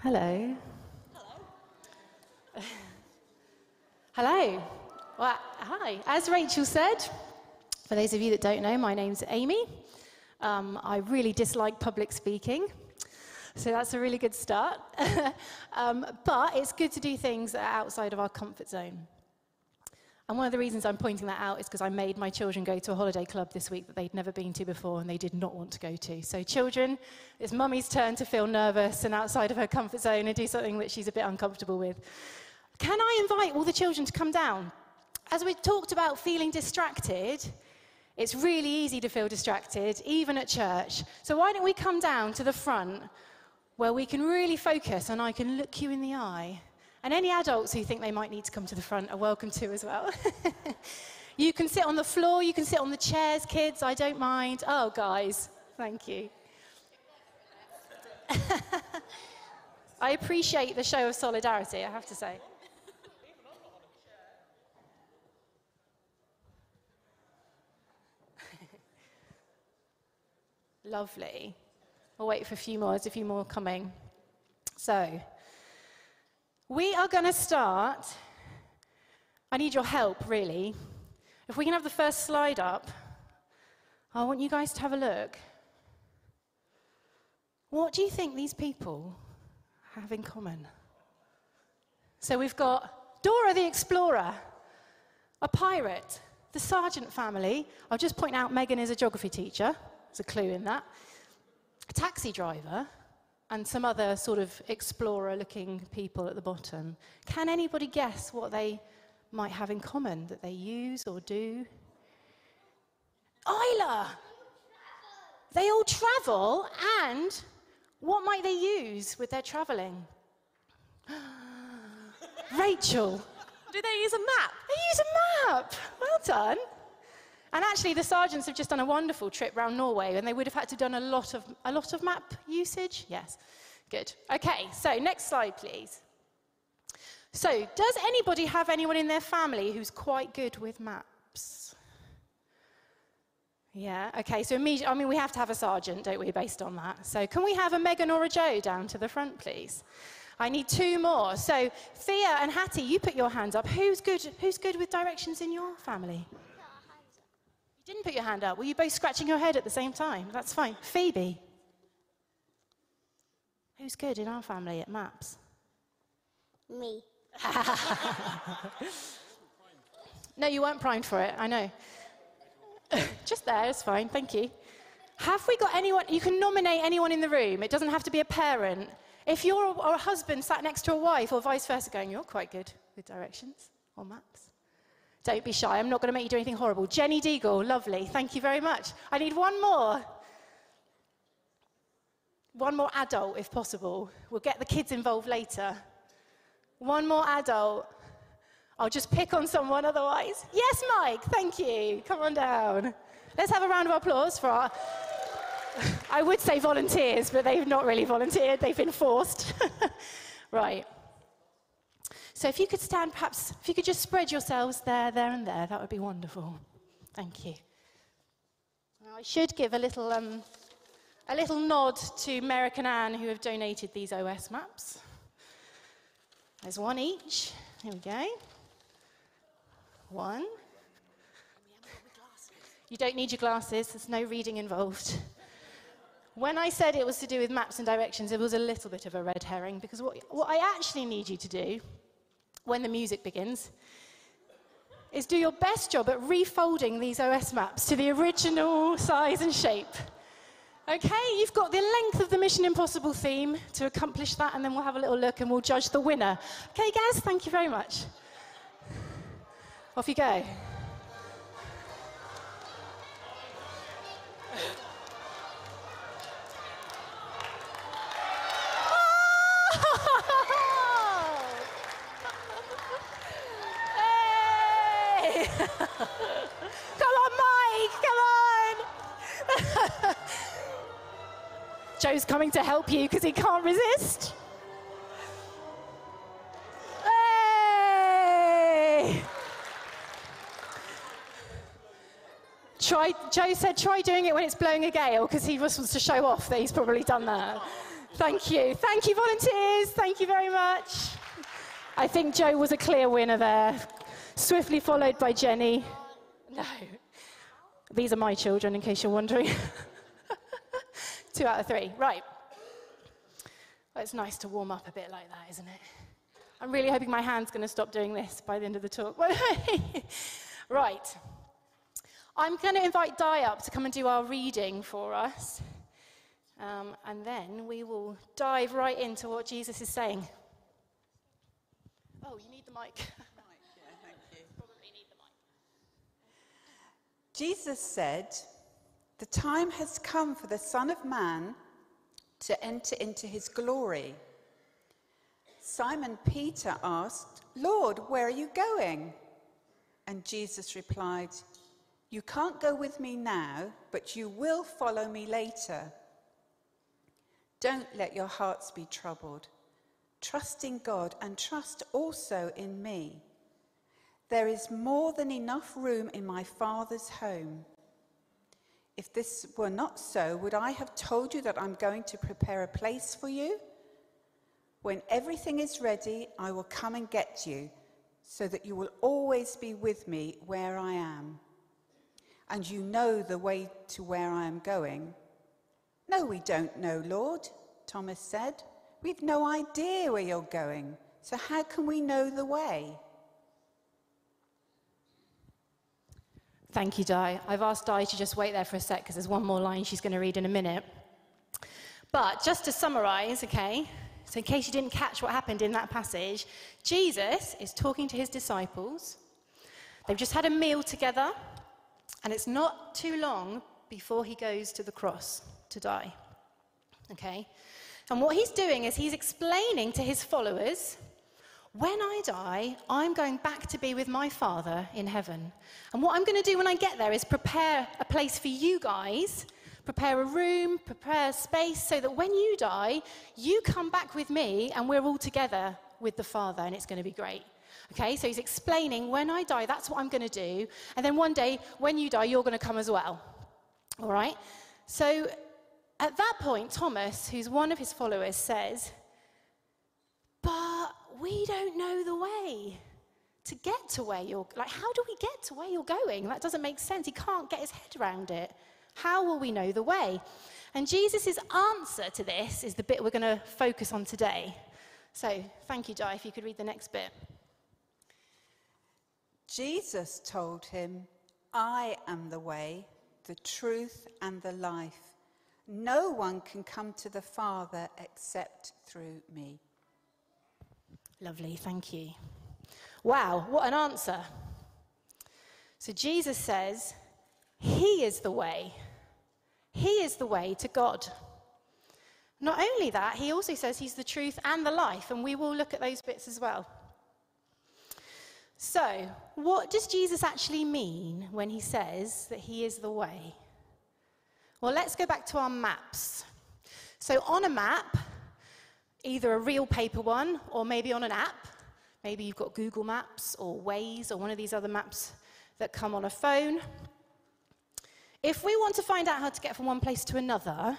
Hello. Hello. Well, hi. As Rachel said, for those of you that don't know, my name's Amy. Um, I really dislike public speaking, so that's a really good start. um, but it's good to do things outside of our comfort zone. And one of the reasons I'm pointing that out is because I made my children go to a holiday club this week that they'd never been to before and they did not want to go to. So, children, it's mummy's turn to feel nervous and outside of her comfort zone and do something that she's a bit uncomfortable with. Can I invite all the children to come down? As we talked about feeling distracted, it's really easy to feel distracted, even at church. So, why don't we come down to the front where we can really focus and I can look you in the eye and any adults who think they might need to come to the front are welcome to as well. you can sit on the floor, you can sit on the chairs, kids, I don't mind. Oh, guys, thank you. I appreciate the show of solidarity, I have to say. Lovely. We'll wait for a few more. There's a few more coming. So, we are going to start. I need your help, really. If we can have the first slide up, I want you guys to have a look. What do you think these people have in common? So we've got Dora the Explorer, a pirate, the Sargent family. I'll just point out Megan is a geography teacher. There's a clue in that. A taxi driver, and some other sort of explorer looking people at the bottom. Can anybody guess what they might have in common that they use or do? Isla! They all travel, and what might they use with their traveling? Rachel. Do they use a map? They use a map. Well done. And actually, the sergeants have just done a wonderful trip around Norway, and they would have had to done a lot of a lot of map usage. Yes, good. Okay, so next slide, please. So, does anybody have anyone in their family who's quite good with maps? Yeah. Okay. So I mean, we have to have a sergeant, don't we, based on that? So, can we have a Megan or a Joe down to the front, please? I need two more. So, Thea and Hattie, you put your hands up. Who's good? Who's good with directions in your family? Didn't put your hand up. Were you both scratching your head at the same time? That's fine. Phoebe. Who's good in our family at maps? Me. no, you weren't primed for it. I know. Just there, it's fine. Thank you. Have we got anyone? You can nominate anyone in the room. It doesn't have to be a parent. If you're a, a husband sat next to a wife or vice versa, going, you're quite good with directions or maps. Don't be shy. I'm not going to make you do anything horrible. Jenny Deagle, lovely. Thank you very much. I need one more. One more adult, if possible. We'll get the kids involved later. One more adult. I'll just pick on someone otherwise. Yes, Mike, thank you. Come on down. Let's have a round of applause for our. I would say volunteers, but they've not really volunteered, they've been forced. right. So if you could stand, perhaps, if you could just spread yourselves there, there, and there, that would be wonderful. Thank you. Now, I should give a little, um, a little nod to Merrick and Anne who have donated these OS maps. There's one each. Here we go. One. You don't need your glasses, there's no reading involved. When I said it was to do with maps and directions, it was a little bit of a red herring because what, what I actually need you to do when the music begins is do your best job at refolding these OS maps to the original size and shape. Okay, you've got the length of the Mission Impossible theme to accomplish that, and then we'll have a little look and we'll judge the winner. Okay, guys, thank you very much. Off you go. Joe's coming to help you because he can't resist. Hey! Try, Joe said, try doing it when it's blowing a gale because he just wants to show off that he's probably done that. Thank you. Thank you, volunteers. Thank you very much. I think Joe was a clear winner there, swiftly followed by Jenny. No, these are my children, in case you're wondering. Two out of three. Right. Well, it's nice to warm up a bit like that, isn't it? I'm really hoping my hand's going to stop doing this by the end of the talk. right. I'm going to invite Di up to come and do our reading for us. Um, and then we will dive right into what Jesus is saying. Oh, you need the mic. Jesus said, The time has come for the Son of Man to enter into his glory. Simon Peter asked, Lord, where are you going? And Jesus replied, You can't go with me now, but you will follow me later. Don't let your hearts be troubled. Trust in God and trust also in me. There is more than enough room in my Father's home. If this were not so, would I have told you that I'm going to prepare a place for you? When everything is ready, I will come and get you, so that you will always be with me where I am. And you know the way to where I am going. No, we don't know, Lord, Thomas said. We've no idea where you're going, so how can we know the way? Thank you, Di. I've asked Di to just wait there for a sec because there's one more line she's going to read in a minute. But just to summarize, okay, so in case you didn't catch what happened in that passage, Jesus is talking to his disciples. They've just had a meal together, and it's not too long before he goes to the cross to die. Okay? And what he's doing is he's explaining to his followers when I die, I'm going back to be with my Father in heaven. And what I'm going to do when I get there is prepare a place for you guys, prepare a room, prepare a space so that when you die, you come back with me and we're all together with the Father and it's going to be great. Okay, so he's explaining when I die, that's what I'm going to do. And then one day, when you die, you're going to come as well. All right? So at that point, Thomas, who's one of his followers, says, we don't know the way to get to where you're like how do we get to where you're going? That doesn't make sense. He can't get his head around it. How will we know the way? And jesus' answer to this is the bit we're going to focus on today. So thank you di if you could read the next bit. Jesus told him i am the way the truth and the life. No one can come to the father except through me Lovely, thank you. Wow, what an answer. So Jesus says, He is the way. He is the way to God. Not only that, he also says he's the truth and the life, and we will look at those bits as well. So, what does Jesus actually mean when he says that he is the way? Well, let's go back to our maps. So, on a map, either a real paper one or maybe on an app. Maybe you've got Google Maps or Waze or one of these other maps that come on a phone. If we want to find out how to get from one place to another,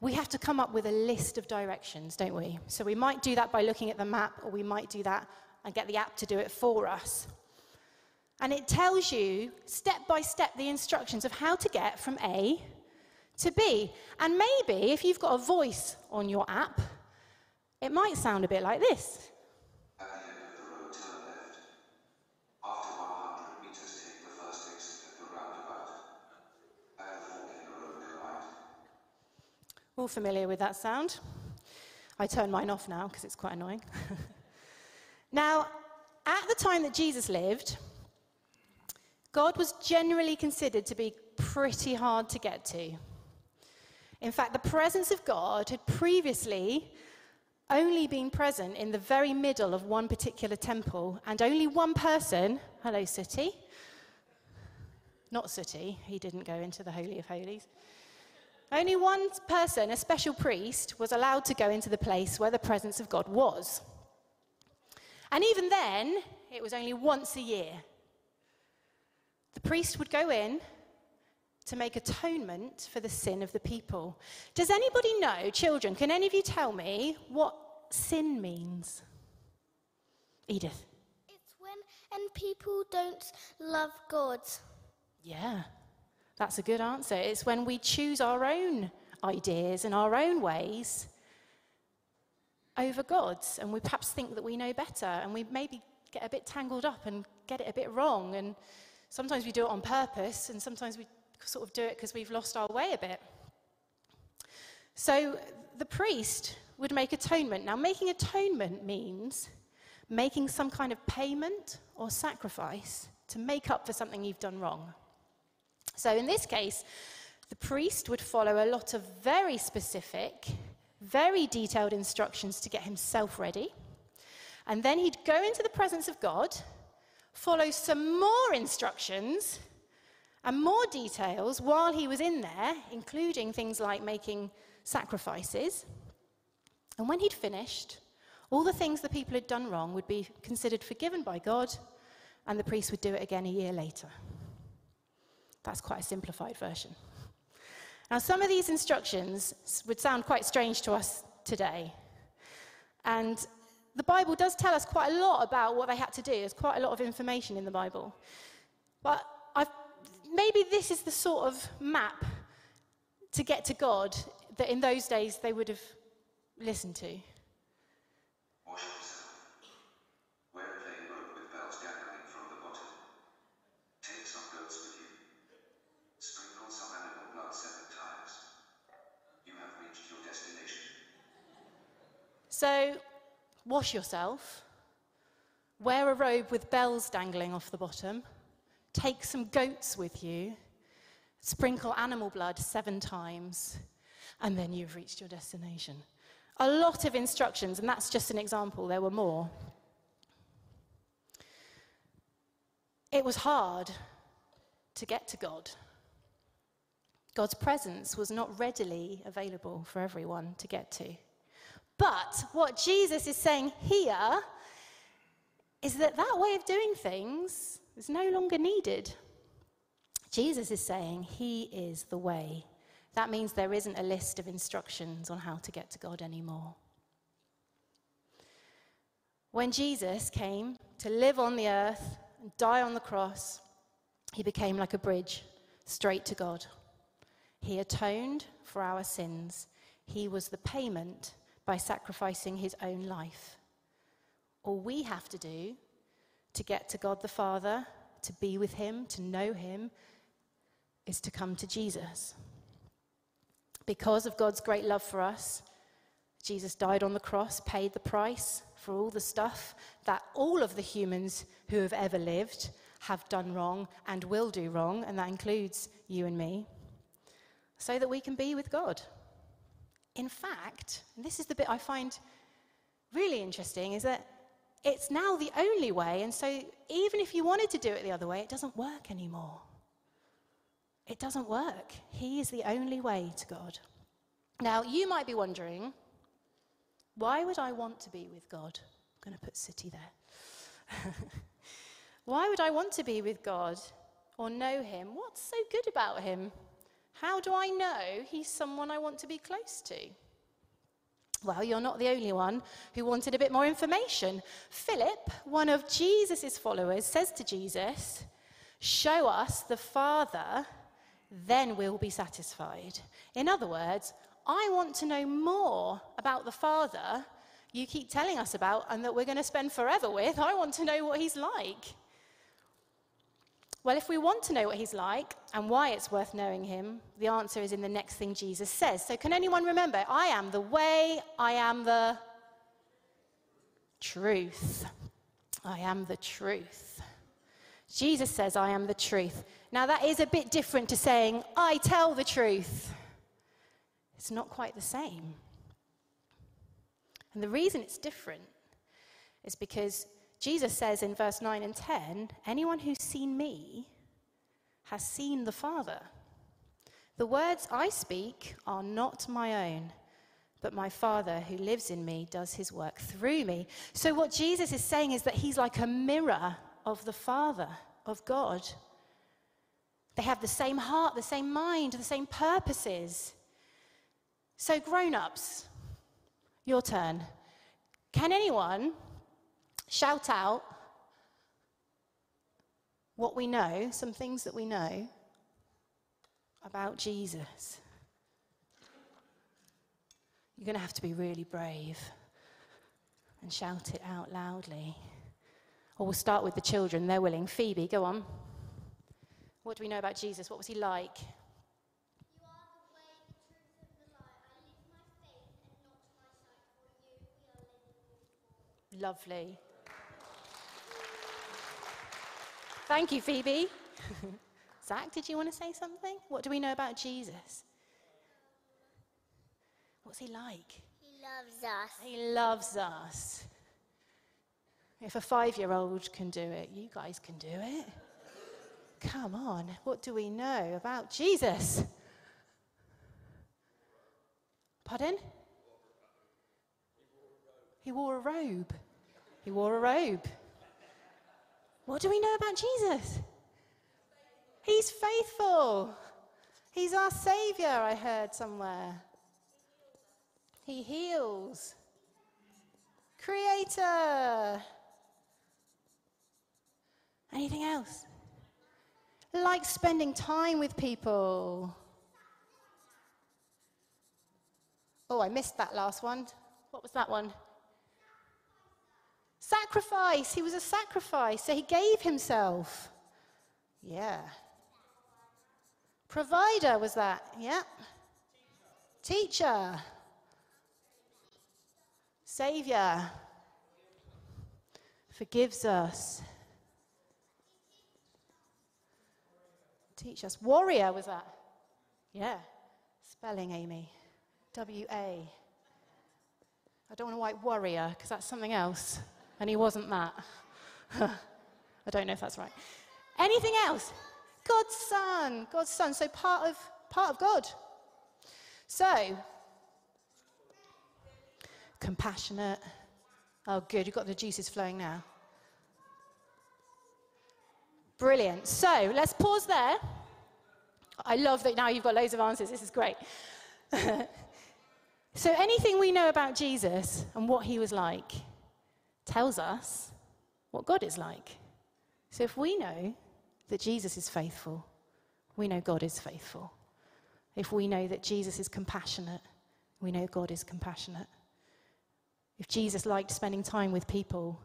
we have to come up with a list of directions, don't we? So we might do that by looking at the map, or we might do that and get the app to do it for us. And it tells you step by step the instructions of how to get from A to B. And maybe if you've got a voice on your app, it might sound a bit like this. At the end of the road, turn left. After 100 meters, take the first exit at the roundabout. At the fork in the road, go right. All familiar with that sound? I turn mine off now because it's quite annoying. now, at the time that Jesus lived, God was generally considered to be pretty hard to get to. In fact, the presence of God had previously only been present in the very middle of one particular temple, and only one person, hello, Sooty, not Sooty, he didn't go into the Holy of Holies. Only one person, a special priest, was allowed to go into the place where the presence of God was. And even then, it was only once a year. The priest would go in, to make atonement for the sin of the people. Does anybody know, children, can any of you tell me what sin means? Edith. It's when and people don't love God. Yeah, that's a good answer. It's when we choose our own ideas and our own ways over God's, and we perhaps think that we know better, and we maybe get a bit tangled up and get it a bit wrong. And sometimes we do it on purpose, and sometimes we sort of do it because we've lost our way a bit. So the priest would make atonement. Now, making atonement means making some kind of payment or sacrifice to make up for something you've done wrong. So in this case, the priest would follow a lot of very specific, very detailed instructions to get himself ready. And then he'd go into the presence of God, follow some more instructions and more details while he was in there, including things like making sacrifices. And when he'd finished, all the things the people had done wrong would be considered forgiven by God, and the priest would do it again a year later. That's quite a simplified version. Now, some of these instructions would sound quite strange to us today. And the Bible does tell us quite a lot about what they had to do. There's quite a lot of information in the Bible. But I've, maybe this is the sort of map to get to God that in those days they would have listened to. Wash yourself. Wear a robe with bells dangling from the bottom. Take some goats with you. Sprinkle some animal blood seven times. You have reached your destination. So, wash yourself, wear a robe with bells dangling off the bottom, take some goats with you, sprinkle animal blood seven times, and then you've reached your destination. A lot of instructions, and that's just an example, there were more. It was hard to get to God. God's presence was not readily available for everyone to get to. But what Jesus is saying here is that that way of doing things is no longer needed. Jesus is saying he is the way. That means there isn't a list of instructions on how to get to God anymore. When Jesus came to live on the earth and die on the cross, he became like a bridge straight to God. He atoned for our sins. He was the payment by sacrificing his own life. All we have to do to get to God the Father, to be with him, to know him, is to come to Jesus. Because of God's great love for us, Jesus died on the cross, paid the price for all the stuff that all of the humans who have ever lived have done wrong and will do wrong, and that includes you and me, so that we can be with God. In fact, this is the bit I find really interesting, is that it's now the only way, and so even if you wanted to do it the other way, it doesn't work anymore. It doesn't work. He is the only way to God. Now, you might be wondering, why would I want to be with God? I'm going to put city there. why would I want to be with God or know Him? What's so good about Him? How do I know He's someone I want to be close to? Well, you're not the only one who wanted a bit more information. Philip, one of Jesus' followers, says to Jesus, Show us the Father, then we'll be satisfied. In other words, I want to know more about the Father you keep telling us about and that we're going to spend forever with. I want to know what he's like. Well, if we want to know what he's like and why it's worth knowing him, the answer is in the next thing Jesus says. So, can anyone remember? I am the way, I am the truth. I am the truth. Jesus says, I am the truth. Now, that is a bit different to saying, I tell the truth. It's not quite the same. And the reason it's different is because Jesus says in verse 9 and 10 anyone who's seen me has seen the Father. The words I speak are not my own, but my Father who lives in me does his work through me. So, what Jesus is saying is that he's like a mirror of the Father, of God. They have the same heart, the same mind, the same purposes. So, grown ups, your turn. Can anyone shout out what we know, some things that we know about Jesus? You're going to have to be really brave and shout it out loudly. Or we'll start with the children. They're willing. Phoebe, go on. What do we know about Jesus? What was he like? You Thank you, Phoebe. Zach, did you want to say something? What do we know about Jesus? What's he like? He loves us. He loves us. If a five year old can do it, you guys can do it. Come on, what do we know about Jesus? Pardon? He wore a robe. He wore a robe. What do we know about Jesus? He's faithful. He's our Savior, I heard somewhere. He heals. Creator. Anything else? Like spending time with people. Oh, I missed that last one. What was that one? Sacrifice. He was a sacrifice, so he gave himself. Yeah. Provider was that? Yeah. Teacher. Savior. Forgives us. Teach us. Warrior was that? Yeah. Spelling, Amy. W A. I don't want to write warrior because that's something else. And he wasn't that. I don't know if that's right. Anything else? God's son. God's son. So part of part of God. So compassionate. Oh, good. You've got the juices flowing now. Brilliant. So let's pause there. I love that now you've got loads of answers. This is great. so, anything we know about Jesus and what he was like tells us what God is like. So, if we know that Jesus is faithful, we know God is faithful. If we know that Jesus is compassionate, we know God is compassionate. If Jesus liked spending time with people,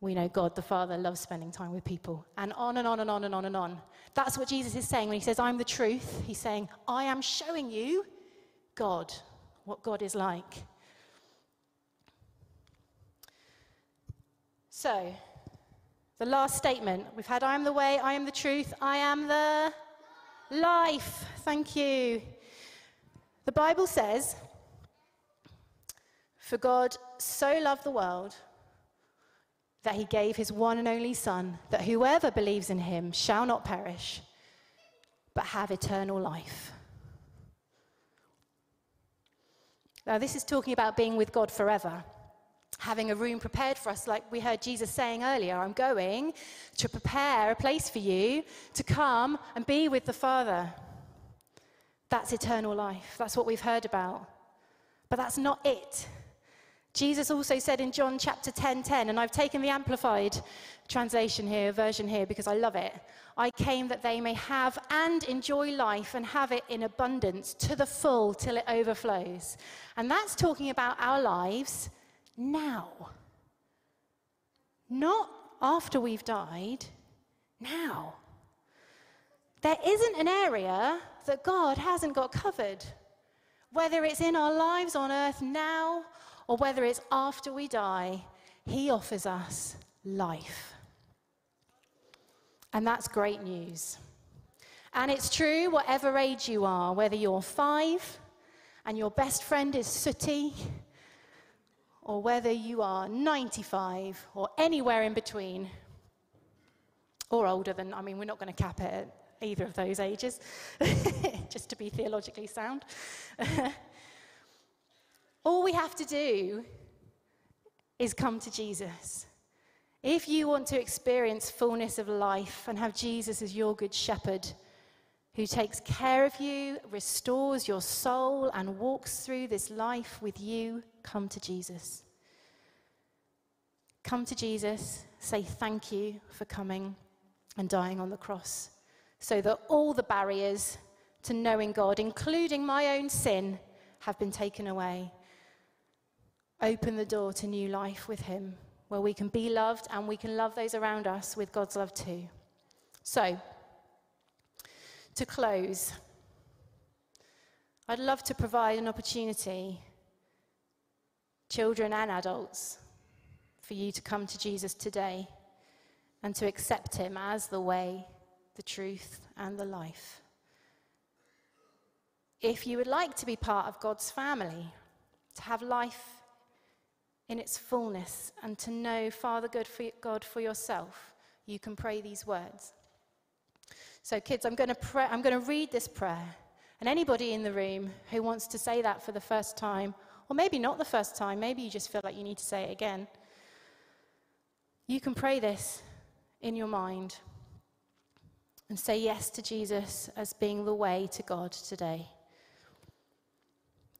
we know God the Father loves spending time with people. And on and on and on and on and on. That's what Jesus is saying when he says, I'm the truth. He's saying, I am showing you God, what God is like. So, the last statement we've had I am the way, I am the truth, I am the life. Thank you. The Bible says, For God so loved the world that he gave his one and only Son, that whoever believes in him shall not perish, but have eternal life. Now, this is talking about being with God forever, having a room prepared for us, like we heard Jesus saying earlier I'm going to prepare a place for you to come and be with the Father. That's eternal life. That's what we've heard about. But that's not it. Jesus also said in John chapter 10 10, and I've taken the amplified translation here, version here, because I love it. I came that they may have and enjoy life and have it in abundance to the full till it overflows. And that's talking about our lives now. Not after we've died, now. There isn't an area that God hasn't got covered, whether it's in our lives on earth now or whether it's after we die, He offers us life. And that's great news. And it's true, whatever age you are, whether you're five and your best friend is sooty, or whether you are 95 or anywhere in between, or older than, I mean, we're not going to cap it at either of those ages, just to be theologically sound. All we have to do is come to Jesus. If you want to experience fullness of life and have Jesus as your good shepherd, who takes care of you, restores your soul, and walks through this life with you, come to Jesus. Come to Jesus, say thank you for coming and dying on the cross, so that all the barriers to knowing God, including my own sin, have been taken away. Open the door to new life with Him, where we can be loved and we can love those around us with God's love too. So, to close, I'd love to provide an opportunity, children and adults, for you to come to Jesus today and to accept Him as the way, the truth, and the life. If you would like to be part of God's family, to have life in its fullness, and to know Father God for, yourself, you can pray these words. So, kids, I'm going to pray, I'm going to read this prayer. And anybody in the room who wants to say that for the first time, or maybe not the first time, maybe you just feel like you need to say it again, you can pray this in your mind and say yes to Jesus as being the way to God today.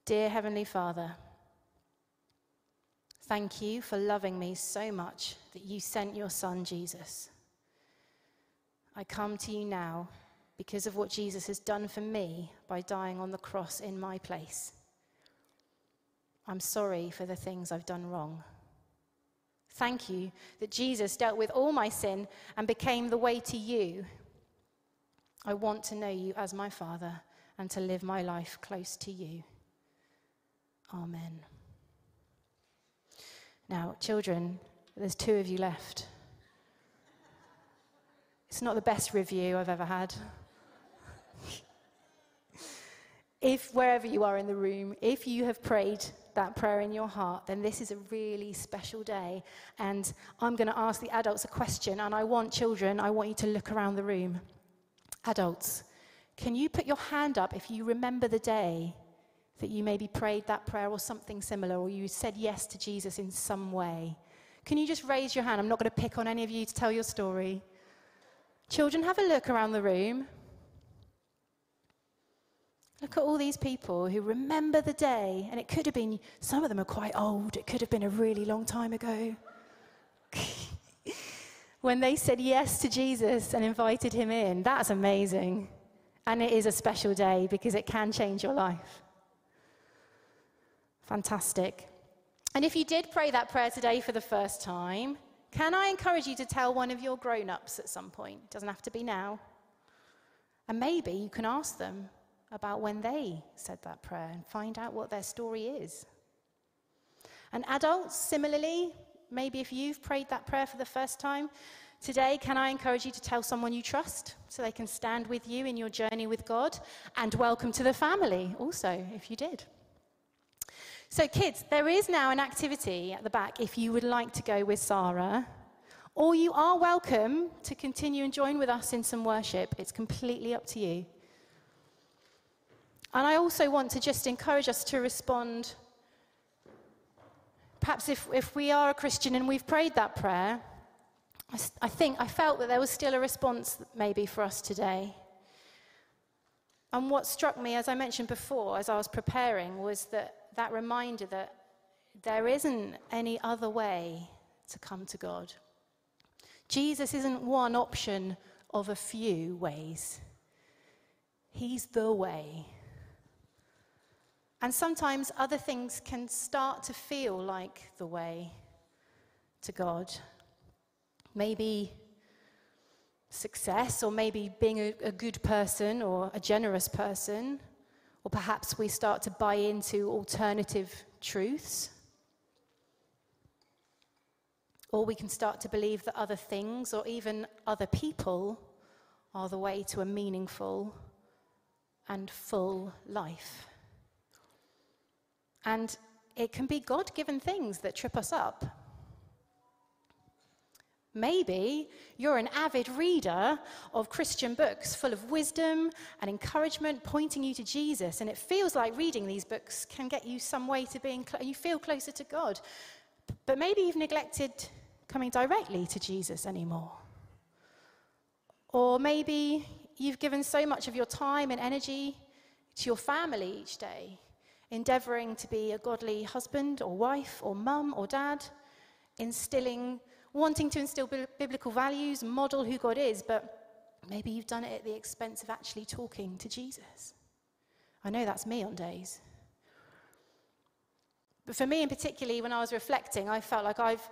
Dear Heavenly Father, thank you for loving me so much that you sent your Son, Jesus. I come to you now because of what Jesus has done for me by dying on the cross in my place. I'm sorry for the things I've done wrong. Thank you that Jesus dealt with all my sin and became the way to you. I want to know you as my Father and to live my life close to you. Amen. Now, children, there's two of you left. It's not the best review I've ever had. if, wherever you are in the room, if you have prayed that prayer in your heart, then this is a really special day. And I'm going to ask the adults a question, and I want children, I want you to look around the room. Adults, can you put your hand up if you remember the day that you maybe prayed that prayer or something similar, or you said yes to Jesus in some way. Can you just raise your hand? I'm not going to pick on any of you to tell your story. Children, have a look around the room. Look at all these people who remember the day, and it could have been, some of them are quite old, it could have been a really long time ago. when they said yes to Jesus and invited him in, that's amazing. And it is a special day because it can change your life. Fantastic. And if you did pray that prayer today for the first time, can I encourage you to tell one of your grown ups at some point? It doesn't have to be now. And maybe you can ask them about when they said that prayer and find out what their story is. And adults, similarly, maybe if you've prayed that prayer for the first time, today, can I encourage you to tell someone you trust so they can stand with you in your journey with God? And welcome to the family also, if you did. So, kids, there is now an activity at the back if you would like to go with Sarah, or you are welcome to continue and join with us in some worship. It's completely up to you. And I also want to just encourage us to respond. Perhaps if, if we are a Christian and we've prayed that prayer, I, I think I felt that there was still a response maybe for us today. And what struck me, as I mentioned before, as I was preparing, was that that reminder that there isn't any other way to come to God. Jesus isn't one option of a few ways, He's the way. And sometimes other things can start to feel like the way to God. Maybe success, or maybe being a, a good person or a generous person or perhaps we start to buy into alternative truths. Or we can start to believe that other things or even other people are the way to a meaningful and full life. And it can be God given things that trip us up. Maybe you're an avid reader of Christian books full of wisdom and encouragement pointing you to Jesus, and it feels like reading these books can get you some way to being, cl- you feel closer to God. But maybe you've neglected coming directly to Jesus anymore. Or maybe you've given so much of your time and energy to your family each day, endeavoring to be a godly husband or wife or mum or dad, instilling, wanting to instill biblical values, model who God is, but maybe you've done it at the expense of actually talking to Jesus. I know that's me on days. But for me, in particularly, when I was reflecting, I felt like I've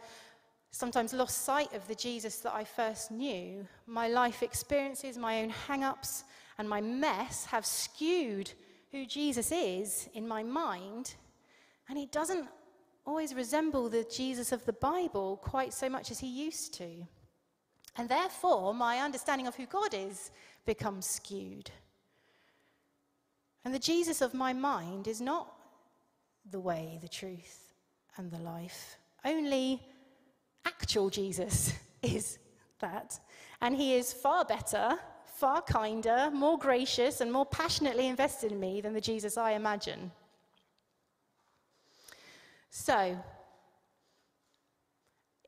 sometimes lost sight of the Jesus that I first knew. My life experiences, my own hang ups, and my mess have skewed who Jesus is in my mind, and he doesn't always resemble the Jesus of the Bible quite so much as he used to. And therefore, my understanding of who God is becomes skewed. And the Jesus of my mind is not the way, the truth, and the life. Only actual Jesus is that. And he is far better, far kinder, more gracious, and more passionately invested in me than the Jesus I imagine. So,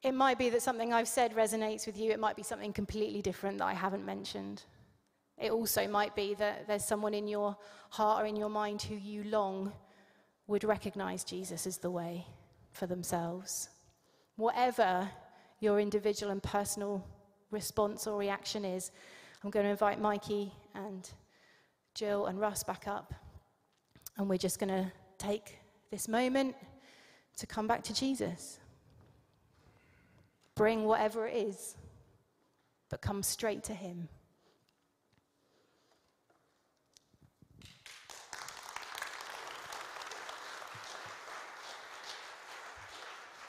it might be that something I've said resonates with you, it might be something completely different that I haven't mentioned. It also might be that there's someone in your heart or in your mind who you long would recognize Jesus as the way for themselves. Whatever your individual and personal response or reaction is, I'm going to invite Mikey and Jill and Russ back up. And we're just going to take this moment to come back to Jesus. Bring whatever it is, but come straight to Him.